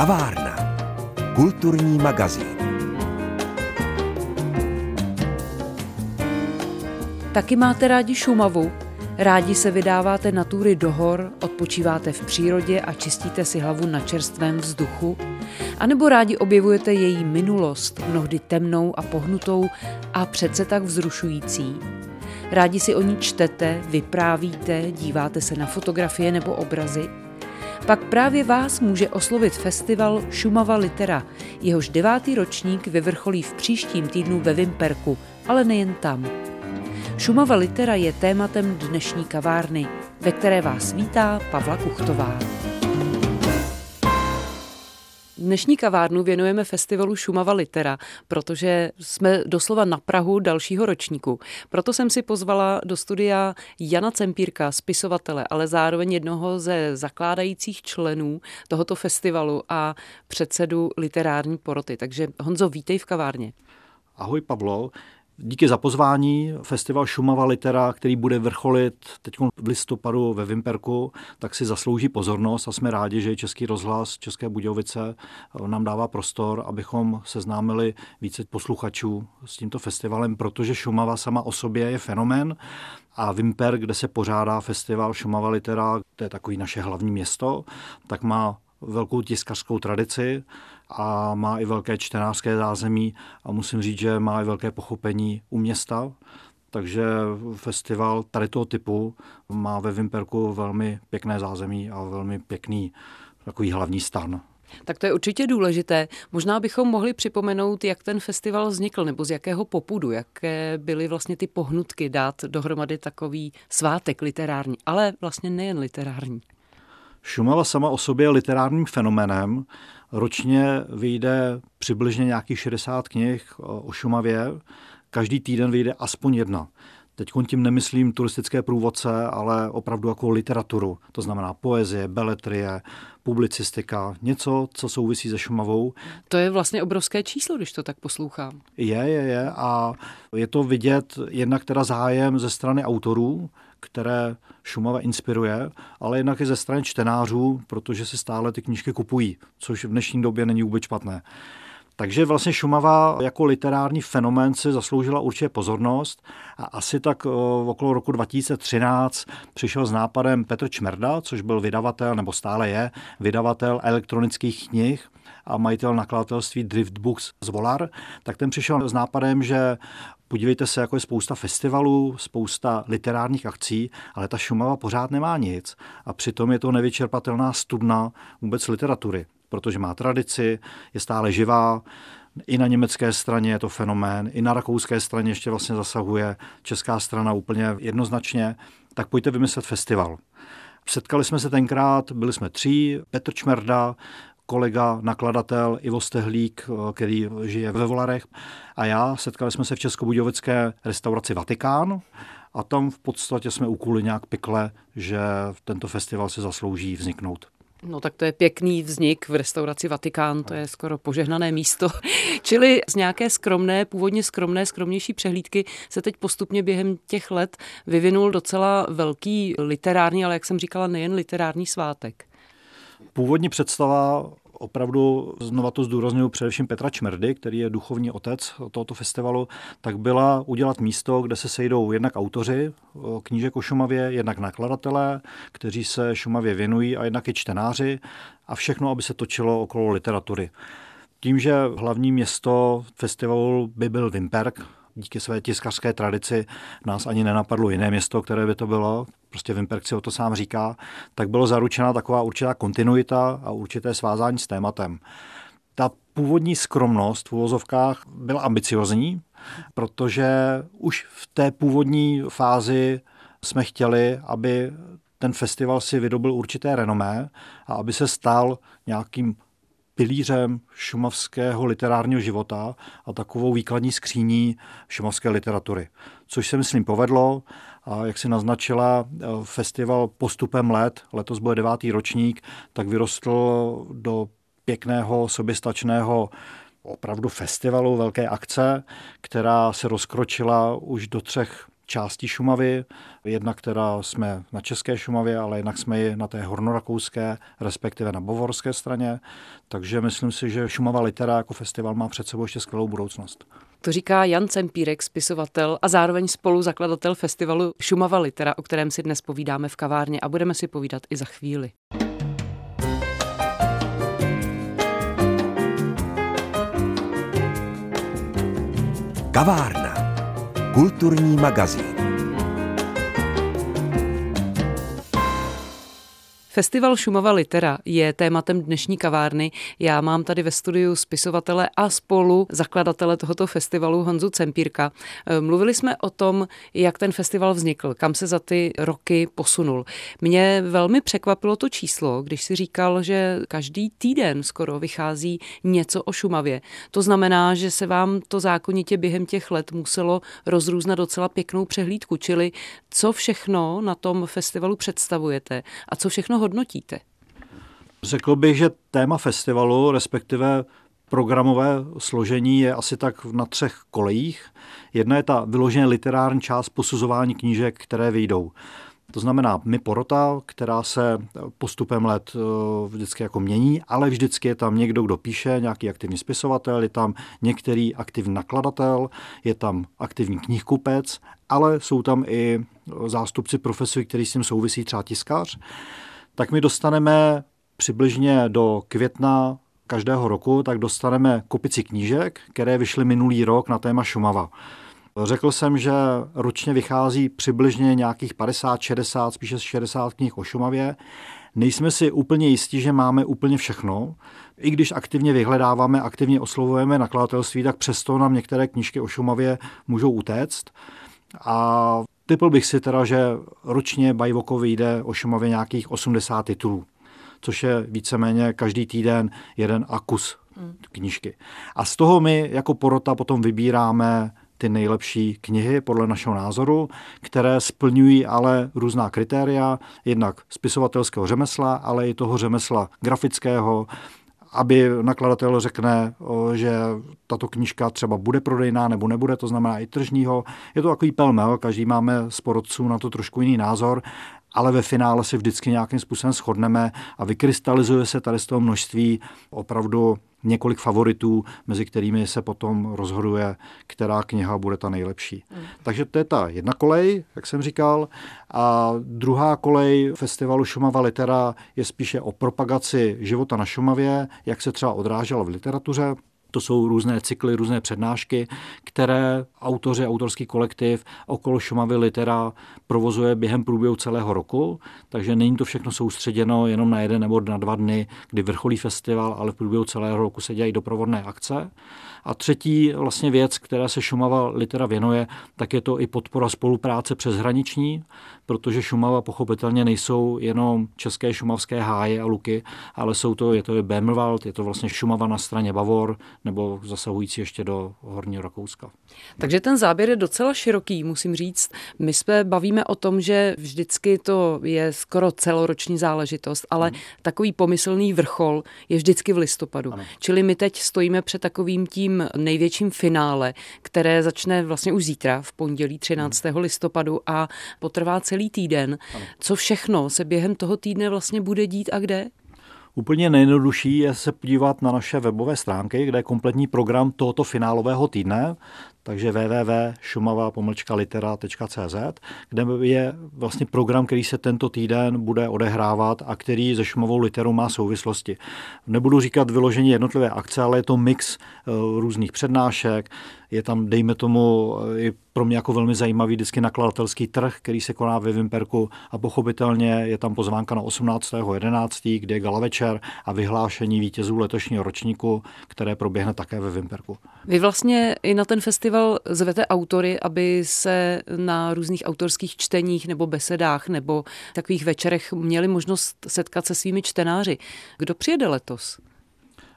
Kavárna. Kulturní magazín. Taky máte rádi Šumavu? Rádi se vydáváte na túry do hor, odpočíváte v přírodě a čistíte si hlavu na čerstvém vzduchu? A nebo rádi objevujete její minulost, mnohdy temnou a pohnutou a přece tak vzrušující? Rádi si o ní čtete, vyprávíte, díváte se na fotografie nebo obrazy? Pak právě vás může oslovit festival Šumava Litera. Jehož devátý ročník vyvrcholí v příštím týdnu ve Vimperku, ale nejen tam. Šumava Litera je tématem dnešní kavárny, ve které vás vítá Pavla Kuchtová. Dnešní kavárnu věnujeme festivalu Šumava Litera, protože jsme doslova na Prahu dalšího ročníku. Proto jsem si pozvala do studia Jana Cempírka, spisovatele, ale zároveň jednoho ze zakládajících členů tohoto festivalu a předsedu literární poroty. Takže Honzo, vítej v kavárně. Ahoj Pavlo, Díky za pozvání. Festival Šumava Litera, který bude vrcholit teď v listopadu ve Vimperku, tak si zaslouží pozornost a jsme rádi, že Český rozhlas České Budějovice nám dává prostor, abychom seznámili více posluchačů s tímto festivalem, protože Šumava sama o sobě je fenomén a Vimper, kde se pořádá festival Šumava Litera, to je takový naše hlavní město, tak má velkou tiskařskou tradici a má i velké čtenářské zázemí a musím říct, že má i velké pochopení u města. Takže festival tady toho typu má ve Vimperku velmi pěkné zázemí a velmi pěkný takový hlavní stan. Tak to je určitě důležité. Možná bychom mohli připomenout, jak ten festival vznikl, nebo z jakého popudu, jaké byly vlastně ty pohnutky dát dohromady takový svátek literární, ale vlastně nejen literární. Šumava sama o sobě je literárním fenoménem. Ročně vyjde přibližně nějakých 60 knih o Šumavě. Každý týden vyjde aspoň jedna. Teď tím nemyslím turistické průvodce, ale opravdu jako literaturu. To znamená poezie, beletrie, publicistika, něco, co souvisí se Šumavou. To je vlastně obrovské číslo, když to tak poslouchám. Je, je, je. A je to vidět jednak teda zájem ze strany autorů, které Šumava inspiruje, ale jednak i ze strany čtenářů, protože si stále ty knížky kupují, což v dnešní době není vůbec špatné. Takže vlastně Šumava jako literární fenomén si zasloužila určitě pozornost a asi tak okolo roku 2013 přišel s nápadem Petr Čmerda, což byl vydavatel, nebo stále je, vydavatel elektronických knih a majitel nakladatelství Driftbooks z Volar, tak ten přišel s nápadem, že Podívejte se, jako je spousta festivalů, spousta literárních akcí, ale ta Šumava pořád nemá nic. A přitom je to nevyčerpatelná studna vůbec literatury, protože má tradici, je stále živá, i na německé straně je to fenomén, i na rakouské straně ještě vlastně zasahuje česká strana úplně jednoznačně, tak pojďte vymyslet festival. Setkali jsme se tenkrát, byli jsme tří, Petr Čmerda, kolega, nakladatel Ivo Stehlík, eh, který žije ve Volarech a já. Setkali jsme se v Českobudějovické restauraci Vatikán a tam v podstatě jsme ukuli nějak pikle, že tento festival si zaslouží vzniknout. No tak to je pěkný vznik v restauraci Vatikán, to je skoro požehnané místo. Čili z nějaké skromné, původně skromné, skromnější přehlídky se teď postupně během těch let vyvinul docela velký literární, ale jak jsem říkala, nejen literární svátek. Původní představa opravdu, znova to zdůraznuju především Petra Čmerdy, který je duchovní otec tohoto festivalu, tak byla udělat místo, kde se sejdou jednak autoři knížek o Šumavě, jednak nakladatelé, kteří se Šumavě věnují a jednak i čtenáři a všechno, aby se točilo okolo literatury. Tím, že hlavní město festivalu by byl Vimperk, díky své tiskařské tradici nás ani nenapadlo jiné město, které by to bylo, prostě Vimperk si o to sám říká, tak bylo zaručena taková určitá kontinuita a určité svázání s tématem. Ta původní skromnost v uvozovkách byla ambiciozní, protože už v té původní fázi jsme chtěli, aby ten festival si vydobil určité renomé a aby se stal nějakým pilířem šumavského literárního života a takovou výkladní skříní šumavské literatury. Což se, myslím, povedlo. A jak si naznačila, festival postupem let, letos bude devátý ročník, tak vyrostl do pěkného, soběstačného opravdu festivalu, velké akce, která se rozkročila už do třech částí Šumavy. Jedna, která jsme na České Šumavě, ale jinak jsme i na té hornorakouské, respektive na bavorské straně. Takže myslím si, že Šumava Litera jako festival má před sebou ještě skvělou budoucnost. To říká Jan Cempírek, spisovatel a zároveň spoluzakladatel festivalu Šumava Litera, o kterém si dnes povídáme v kavárně a budeme si povídat i za chvíli. Kavárna. Kulturní magazín. Festival Šumava Litera je tématem dnešní kavárny. Já mám tady ve studiu spisovatele a spolu zakladatele tohoto festivalu Honzu Cempírka. Eh, mluvili jsme o tom, jak ten festival vznikl, kam se za ty roky posunul. Mě velmi překvapilo to číslo, když si říkal, že každý týden skoro vychází něco o Šumavě. To znamená, že se vám to zákonitě během těch let muselo rozrůznat docela pěknou přehlídku, čili co všechno na tom festivalu představujete a co všechno hodnotíte? Řekl bych, že téma festivalu, respektive programové složení je asi tak na třech kolejích. Jedna je ta vyloženě literární část posuzování knížek, které vyjdou. To znamená my porota, která se postupem let eh, vždycky jako mění, ale vždycky je tam někdo, kdo píše, nějaký aktivní spisovatel, je tam některý aktivní nakladatel, je tam aktivní knihkupec, ale jsou tam i zástupci profesí, který s tím souvisí, třeba tiskář tak my dostaneme přibližně do května každého roku, tak dostaneme kopici knížek, které vyšly minulý rok na téma Šumava. Řekl jsem, že ročně vychází přibližně nějakých 50, 60, spíše 60 knih o Šumavě. Nejsme si úplně jistí, že máme úplně všechno. I když aktivně vyhledáváme, aktivně oslovujeme nakladatelství, tak přesto nám některé knížky o Šumavě můžou utéct. A Typl bych si teda, že ročně Bajvoko vyjde o Šumavě nějakých 80 titulů, což je víceméně každý týden jeden akus knížky. A z toho my jako porota potom vybíráme ty nejlepší knihy podle našeho názoru, které splňují ale různá kritéria, jednak spisovatelského řemesla, ale i toho řemesla grafického, aby nakladatel řekne, že tato knížka třeba bude prodejná nebo nebude, to znamená i tržního. Je to takový pelmel, každý máme z porodců na to trošku jiný názor, ale ve finále se vždycky nějakým způsobem shodneme a vykrystalizuje se tady z toho množství opravdu několik favoritů, mezi kterými se potom rozhoduje, která kniha bude ta nejlepší. Mm. Takže to je ta jedna kolej, jak jsem říkal. A druhá kolej festivalu Šumava Litera je spíše o propagaci života na Šumavě, jak se třeba odrážela v literatuře. To jsou různé cykly, různé přednášky, které autoři, autorský kolektiv okolo Šumavy Litera provozuje během průběhu celého roku, takže není to všechno soustředěno jenom na jeden nebo na dva dny, kdy vrcholí festival, ale v průběhu celého roku se dělají doprovodné akce. A třetí vlastně věc, která se Šumava Litera věnuje, tak je to i podpora spolupráce přeshraniční, protože Šumava pochopitelně nejsou jenom české šumavské háje a luky, ale jsou to, je to i Bemrwald, je to vlastně Šumava na straně Bavor, nebo zasahující ještě do Horního Rakouska. Takže ten záběr je docela široký, musím říct. My jsme bavíme o tom, že vždycky to je skoro celoroční záležitost, ale hmm. takový pomyslný vrchol je vždycky v listopadu. Ano. Čili my teď stojíme před takovým tím největším finále, které začne vlastně už zítra, v pondělí 13. Hmm. listopadu a potrvá celý týden. Ano. Co všechno se během toho týdne vlastně bude dít a kde? Úplně nejjednodušší je se podívat na naše webové stránky, kde je kompletní program tohoto finálového týdne, takže www.šumava-litera.cz, kde je vlastně program, který se tento týden bude odehrávat a který se Šumovou literou má souvislosti. Nebudu říkat vyložení jednotlivé akce, ale je to mix eh, různých přednášek, je tam, dejme tomu, i pro mě jako velmi zajímavý vždycky nakladatelský trh, který se koná ve Vimperku a pochopitelně je tam pozvánka na 18.11., kde je gala večer a vyhlášení vítězů letošního ročníku, které proběhne také ve Vimperku. Vy vlastně i na ten festival zvete autory, aby se na různých autorských čteních nebo besedách nebo takových večerech měli možnost setkat se svými čtenáři. Kdo přijede letos?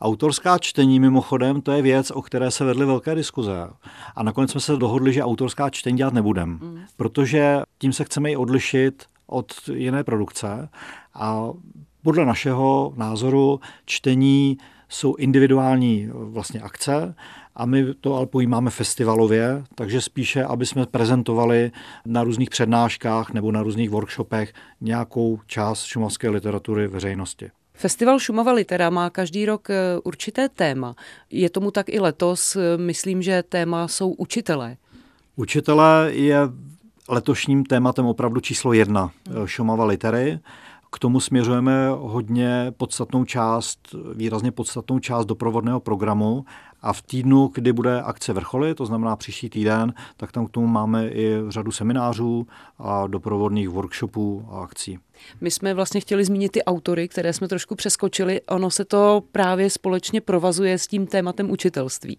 Autorská čtení mimochodem, to je věc, o které se vedly velké diskuze. A nakonec jsme se dohodli, že autorská čtení dělat nebudeme, mm. protože tím se chceme i odlišit od jiné produkce. A podle našeho názoru čtení jsou individuální vlastně akce a my to ale pojímáme festivalově, takže spíše, aby jsme prezentovali na různých přednáškách nebo na různých workshopech nějakou část šumavské literatury veřejnosti. Festival Šumava Litera má každý rok eh, určité téma. Je tomu tak i letos. Myslím, že téma jsou učitelé. Učitelé je letošním tématem opravdu číslo jedna eh, Šumava Litery. K tomu směřujeme hodně podstatnou část, výrazně podstatnou část doprovodného programu a v týdnu, kdy bude akce vrcholy, to znamená příští týden, tak tam k tomu máme i řadu seminářů a doprovodných workshopů a akcí. My jsme vlastně chtěli zmínit ty autory, které jsme trošku přeskočili. Ono se to právě společně provazuje s tím tématem učitelství.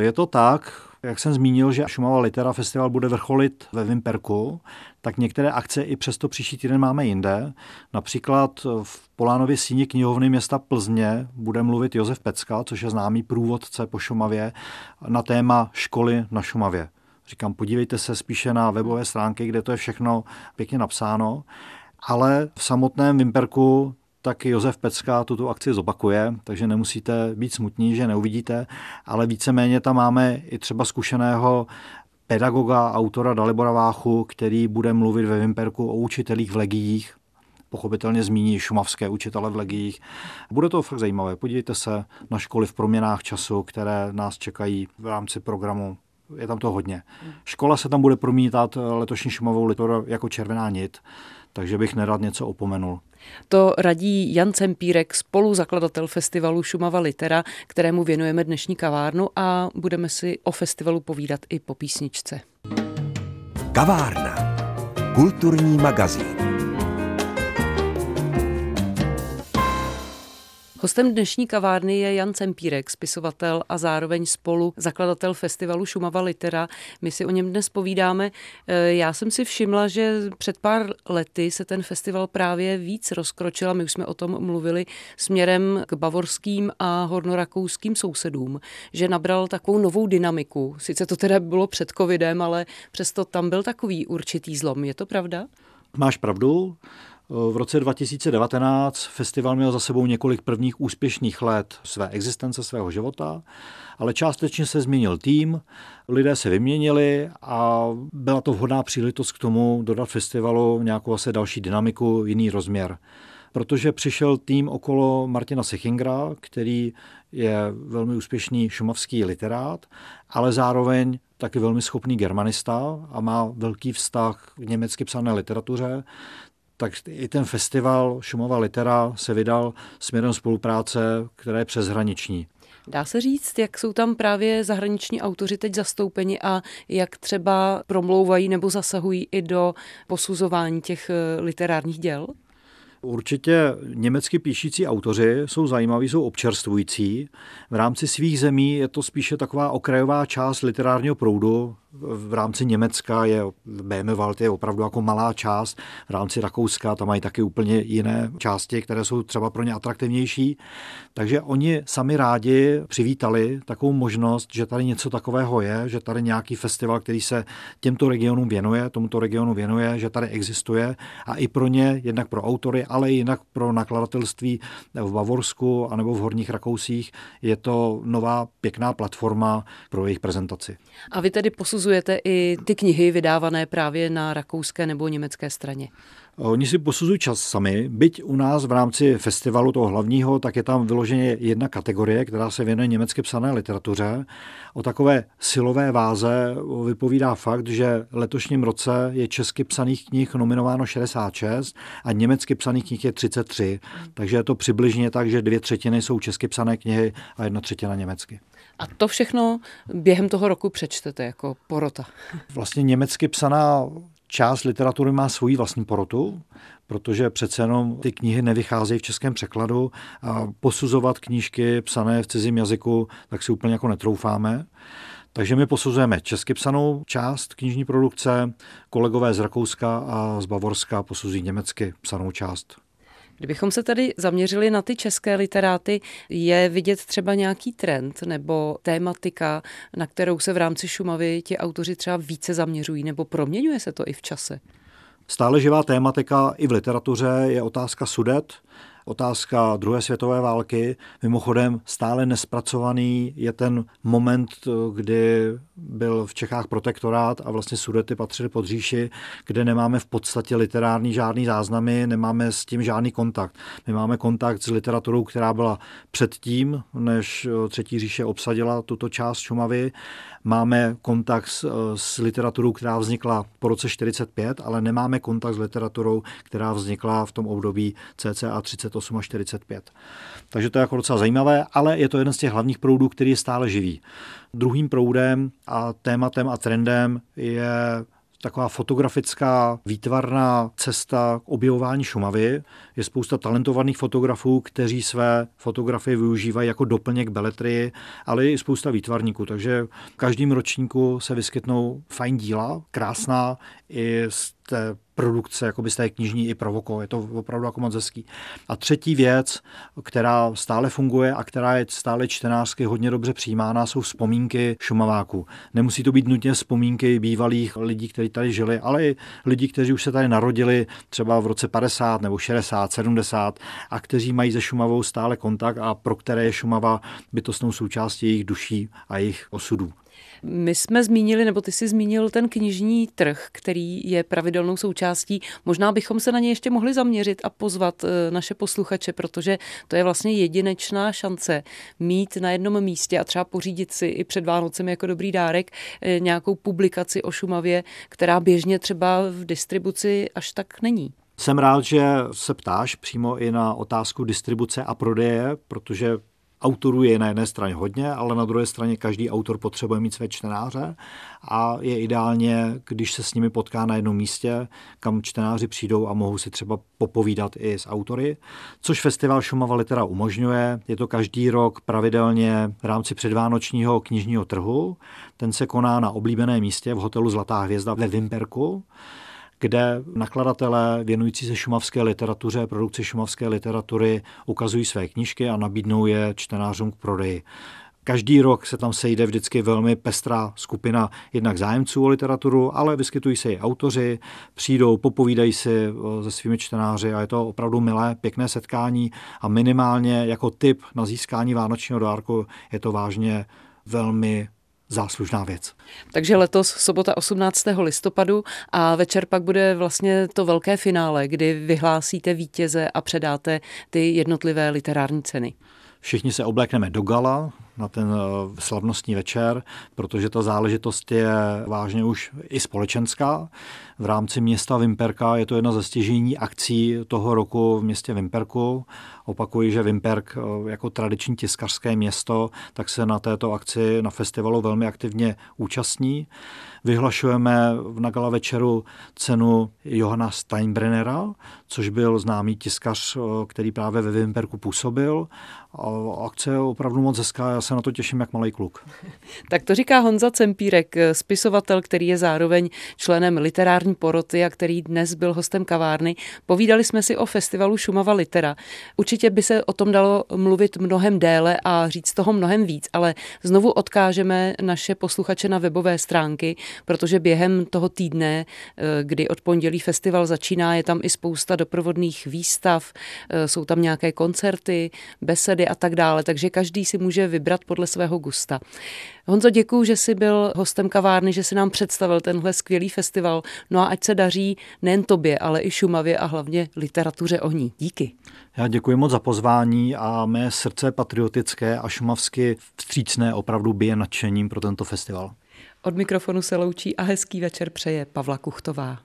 Je to tak, jak jsem zmínil, že Šumava Litera Festival bude vrcholit ve Vimperku, tak některé akce i přesto příští týden máme jinde. Například v Polánově síni knihovny města Plzně bude mluvit Josef Pecka, což je známý průvodce po Šumavě, na téma školy na Šumavě. Říkám, podívejte se spíše na webové stránky, kde to je všechno pěkně napsáno. Ale v samotném Vimperku tak Josef Pecka tuto akci zopakuje, takže nemusíte být smutní, že neuvidíte, ale víceméně tam máme i třeba zkušeného pedagoga, autora Dalibora Váchu, který bude mluvit ve Vimperku o učitelích v legiích, pochopitelně zmíní šumavské učitele v legiích. Bude to fakt zajímavé. Podívejte se na školy v proměnách času, které nás čekají v rámci programu. Je tam to hodně. Škola se tam bude promítat letošní šumovou litoru jako červená nit, takže bych nerad něco opomenul. To radí Jan Cempírek, spoluzakladatel festivalu Šumava Litera, kterému věnujeme dnešní kavárnu a budeme si o festivalu povídat i po písničce. Kavárna. Kulturní magazín. Hostem dnešní kavárny je Jan Cempírek, spisovatel a zároveň spolu zakladatel festivalu Šumava Litera. My si o něm dnes povídáme. E, já jsem si všimla, že před pár lety se ten festival právě víc rozkročil a my už jsme o tom mluvili směrem k bavorským a hornorakouským sousedům, že nabral takovou novou dynamiku. Sice to teda bylo před covidem, ale přesto tam byl takový určitý zlom. Je to pravda? Máš pravdu. V roce 2019 festival měl za sebou několik prvních úspěšných let své existence, svého života, ale částečně se změnil tým, lidé se vyměnili a byla to vhodná příležitost k tomu dodat festivalu nějakou asi další dynamiku, jiný rozměr. Protože přišel tým okolo Martina Sechingra, který je velmi úspěšný šumavský literát, ale zároveň taky velmi schopný germanista a má velký vztah k německy psané literatuře, tak i ten festival Šumova litera se vydal směrem spolupráce, která je přeshraniční. Dá se říct, jak jsou tam právě zahraniční autoři teď zastoupeni a jak třeba promlouvají nebo zasahují i do posuzování těch eh, literárních děl? Určitě německy píšící autoři jsou zajímaví, jsou občerstvující. V rámci svých zemí je to spíše taková okrajová část literárního proudu, v rámci Německa je Bémewald je opravdu jako malá část, v rámci Rakouska tam mají taky úplně jiné části, které jsou třeba pro ně atraktivnější. Takže oni sami rádi přivítali takovou možnost, že tady něco takového je, že tady nějaký festival, který se těmto regionům věnuje, tomuto regionu věnuje, že tady existuje a i pro ně, jednak pro autory, ale i jinak pro nakladatelství v Bavorsku anebo v Horních Rakousích je to nová pěkná platforma pro jejich prezentaci. A vy tedy posuzujete posuzujete i ty knihy vydávané právě na rakouské nebo německé straně? Oni si posuzují čas sami, byť u nás v rámci festivalu toho hlavního, tak je tam vyloženě jedna kategorie, která se věnuje německy psané literatuře. O takové silové váze vypovídá fakt, že letošním roce je česky psaných knih nominováno 66 a německy psaných knih je 33. Takže je to přibližně tak, že dvě třetiny jsou česky psané knihy a jedna třetina německy. A to všechno během toho roku přečtete jako porota. Vlastně německy psaná část literatury má svoji vlastní porotu, protože přece jenom ty knihy nevycházejí v českém překladu a posuzovat knížky psané v cizím jazyku, tak si úplně jako netroufáme. Takže my posuzujeme česky psanou část knižní produkce, kolegové z Rakouska a z Bavorska posuzují německy psanou část Kdybychom se tady zaměřili na ty české literáty, je vidět třeba nějaký trend nebo tématika, na kterou se v rámci Šumavy ti autoři třeba více zaměřují, nebo proměňuje se to i v čase? Stále živá tématika i v literatuře je otázka sudet otázka druhé světové války. Mimochodem stále nespracovaný je ten moment, kdy byl v Čechách protektorát a vlastně Sudety patřily pod říši, kde nemáme v podstatě literární žádný záznamy, nemáme s tím žádný kontakt. My máme kontakt s literaturou, která byla předtím, než Třetí říše obsadila tuto část Šumavy. Máme kontakt s, s literaturou, která vznikla po roce 45, ale nemáme kontakt s literaturou, která vznikla v tom období cca 38 a 45. Takže to je jako docela zajímavé, ale je to jeden z těch hlavních proudů, který je stále živý. Druhým proudem a tématem a trendem je taková fotografická výtvarná cesta k objevování Šumavy. Je spousta talentovaných fotografů, kteří své fotografie využívají jako doplněk beletry, ale i spousta výtvarníků. Takže v každém ročníku se vyskytnou fajn díla, krásná i z té produkce, jako z té knižní i provoko. Je to opravdu jako moc hezký. A třetí věc, která stále funguje a která je stále čtenářsky hodně dobře přijímána, jsou vzpomínky šumaváků. Nemusí to být nutně vzpomínky bývalých lidí, kteří tady žili, ale i lidí, kteří už se tady narodili třeba v roce 50 nebo 60, 70 a kteří mají se Šumavou stále kontakt a pro které je Šumava bytostnou součástí jejich duší a jejich osudů. My jsme zmínili, nebo ty jsi zmínil ten knižní trh, který je pravidelnou součástí. Možná bychom se na ně ještě mohli zaměřit a pozvat eh, naše posluchače, protože to je vlastně jedinečná šance mít na jednom místě a třeba pořídit si i před Vánocem jako dobrý dárek eh, nějakou publikaci o Šumavě, která běžně třeba v distribuci až tak není. Jsem rád, že se ptáš přímo i na otázku distribuce a prodeje, protože Autorů je na jedné straně hodně, ale na druhé straně každý autor potřebuje mít své čtenáře a je ideálně, když se s nimi potká na jednom místě, kam čtenáři přijdou a mohou si třeba popovídat i s autory, což festival Šumava Litera umožňuje. Je to každý rok pravidelně v rámci předvánočního knižního trhu. Ten se koná na oblíbeném místě v hotelu Zlatá hvězda ve Vimperku kde nakladatelé věnující se šumavské literatuře, produkci šumavské literatury ukazují své knížky a nabídnou je čtenářům k prodeji. Každý rok se tam sejde vždycky velmi pestrá skupina jednak zájemců o literaturu, ale vyskytují se i autoři, přijdou, popovídají si se svými čtenáři a je to opravdu milé, pěkné setkání a minimálně jako tip na získání vánočního dárku je to vážně velmi záslužná věc. Takže letos sobota 18. listopadu a večer pak bude vlastně to velké finále, kdy vyhlásíte vítěze a předáte ty jednotlivé literární ceny. Všichni se oblékneme do gala na ten eh, slavnostní večer, protože ta záležitost je vážně už i společenská. V rámci města Vimperka je to jedna ze stěžení akcí toho roku v městě Vimperku. Opakuji, že Vimperk eh, jako tradiční tiskařské město, tak se na této akci, na festivalu velmi aktivně účastní. Vyhlašujeme na gala večeru cenu Johana Steinbrennera, což byl známý tiskař, eh, který právě ve Vimperku působil. A akce je opravdu moc hezká, já se na to těším jak malý kluk. tak to říká Honza Cempírek, spisovatel, který je zároveň členem literární poroty a který dnes byl hostem kavárny. Povídali jsme si o festivalu Šumava Litera. Určitě by se o tom dalo mluvit mnohem déle a říct toho mnohem víc, ale znovu odkážeme naše posluchače na webové stránky, protože během toho týdne, eh, kdy od pondělí festival začíná, je tam i spousta doprovodných výstav, eh, jsou tam nějaké koncerty, besedy a tak dále, takže každý si může vybrat podle svého gusta. Honzo, děkuji, že jsi byl hostem kavárny, že si nám představil tenhle skvělý festival. No a ať se daří nejen tobě, ale i Šumavě a hlavně literatuře o ní. Díky. Já děkuji moc za pozvání a mé srdce patriotické a šumavsky vstřícné opravdu bije nadšením pro tento festival. Od mikrofonu se loučí a hezký večer přeje Pavla Kuchtová.